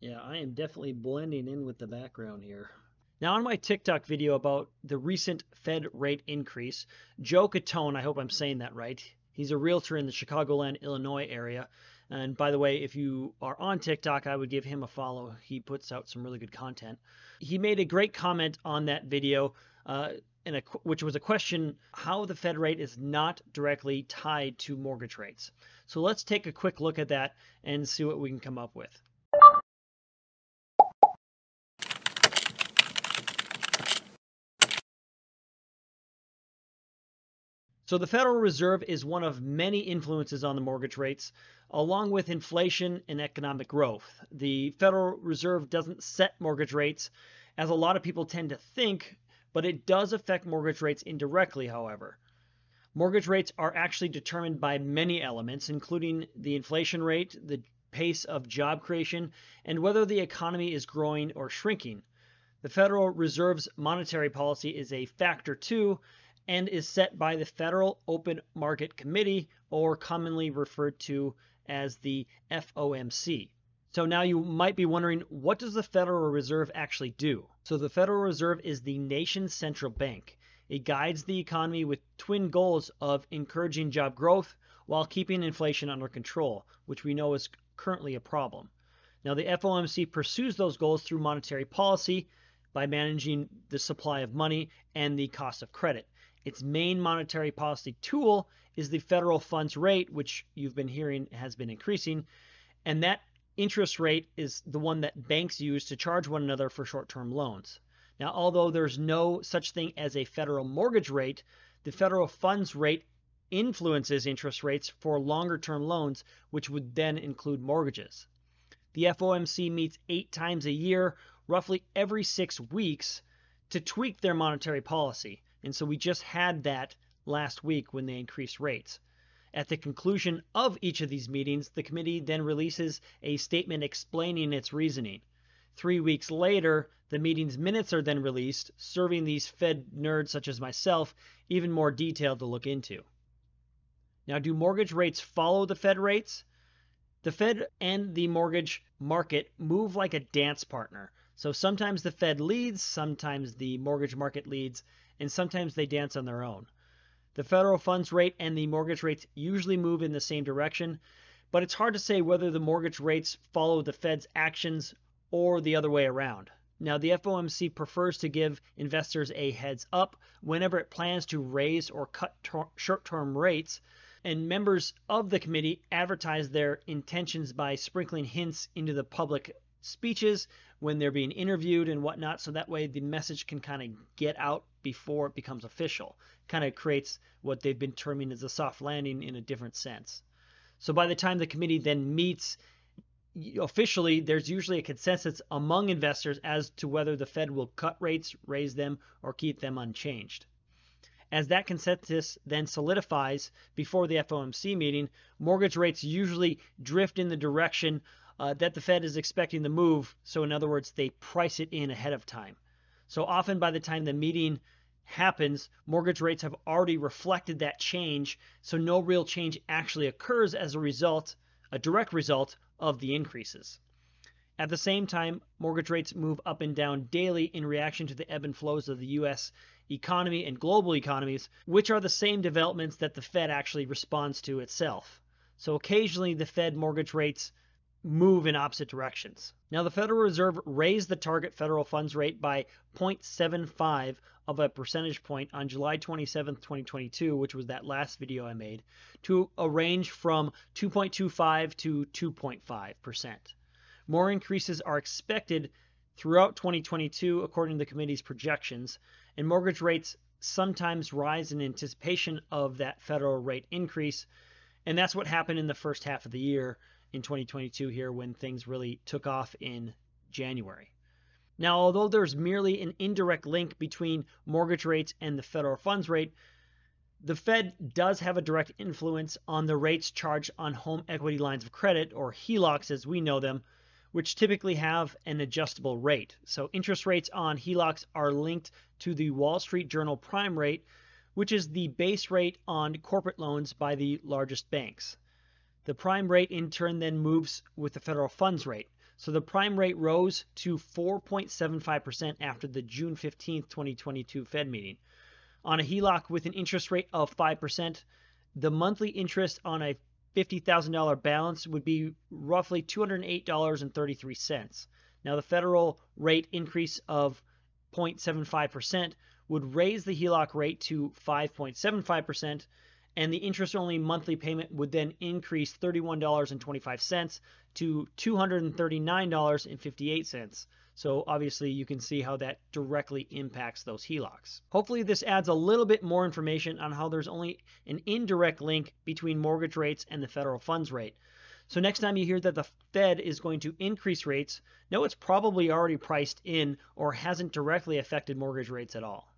Yeah, I am definitely blending in with the background here. Now, on my TikTok video about the recent Fed rate increase, Joe Catone, I hope I'm saying that right, he's a realtor in the Chicagoland, Illinois area. And by the way, if you are on TikTok, I would give him a follow. He puts out some really good content. He made a great comment on that video, uh, a, which was a question how the Fed rate is not directly tied to mortgage rates. So let's take a quick look at that and see what we can come up with. So the Federal Reserve is one of many influences on the mortgage rates, along with inflation and economic growth. The Federal Reserve doesn't set mortgage rates, as a lot of people tend to think, but it does affect mortgage rates indirectly, however. Mortgage rates are actually determined by many elements, including the inflation rate, the pace of job creation, and whether the economy is growing or shrinking. The Federal Reserve's monetary policy is a factor too, and is set by the Federal Open Market Committee, or commonly referred to as the FOMC. So now you might be wondering, what does the Federal Reserve actually do? So the Federal Reserve is the nation's central bank. It guides the economy with twin goals of encouraging job growth while keeping inflation under control, which we know is currently a problem. Now, the FOMC pursues those goals through monetary policy by managing the supply of money and the cost of credit. Its main monetary policy tool is the federal funds rate, which you've been hearing has been increasing. And that interest rate is the one that banks use to charge one another for short term loans. Now, although there's no such thing as a federal mortgage rate, the federal funds rate influences interest rates for longer term loans, which would then include mortgages. The FOMC meets eight times a year, roughly every six weeks, to tweak their monetary policy. And so we just had that last week when they increased rates. At the conclusion of each of these meetings, the committee then releases a statement explaining its reasoning. Three weeks later, the meeting's minutes are then released, serving these Fed nerds such as myself even more detail to look into. Now, do mortgage rates follow the Fed rates? The Fed and the mortgage market move like a dance partner. So sometimes the Fed leads, sometimes the mortgage market leads, and sometimes they dance on their own. The federal funds rate and the mortgage rates usually move in the same direction, but it's hard to say whether the mortgage rates follow the Fed's actions or the other way around. Now, the FOMC prefers to give investors a heads up whenever it plans to raise or cut short term rates, and members of the committee advertise their intentions by sprinkling hints into the public speeches when they're being interviewed and whatnot. So that way the message can kind of get out before it becomes official. Kind of creates what they've been terming as a soft landing in a different sense. So by the time the committee then meets officially, there's usually a consensus among investors as to whether the Fed will cut rates, raise them, or keep them unchanged. As that consensus then solidifies before the FOMC meeting, mortgage rates usually drift in the direction uh, that the Fed is expecting the move. So, in other words, they price it in ahead of time. So, often by the time the meeting happens, mortgage rates have already reflected that change. So, no real change actually occurs as a result, a direct result of the increases. At the same time, mortgage rates move up and down daily in reaction to the ebb and flows of the U.S. economy and global economies, which are the same developments that the Fed actually responds to itself. So occasionally the Fed mortgage rates move in opposite directions. Now, the Federal Reserve raised the target federal funds rate by 0.75 of a percentage point on July 27, 2022, which was that last video I made, to a range from 2.25 to 2.5%. More increases are expected throughout 2022, according to the committee's projections, and mortgage rates sometimes rise in anticipation of that federal rate increase. And that's what happened in the first half of the year in 2022 here when things really took off in January. Now, although there's merely an indirect link between mortgage rates and the federal funds rate, the Fed does have a direct influence on the rates charged on home equity lines of credit, or HELOCs as we know them, which typically have an adjustable rate. So interest rates on HELOCs are linked to the Wall Street Journal prime rate, which is the base rate on corporate loans by the largest banks. The prime rate in turn then moves with the federal funds rate. So the prime rate rose to 4.75% after the June 15, 2022 Fed meeting. On a HELOC with an interest rate of 5%, the monthly interest on a $50,000 balance would be roughly $208.33. Now, the federal rate increase of 0.75% would raise the HELOC rate to 5.75%, and the interest only monthly payment would then increase $31.25 to $239.58. So obviously you can see how that directly impacts those HELOCs. Hopefully this adds a little bit more information on how there's only an indirect link between mortgage rates and the federal funds rate. So next time you hear that the Fed is going to increase rates, know it's probably already priced in or hasn't directly affected mortgage rates at all.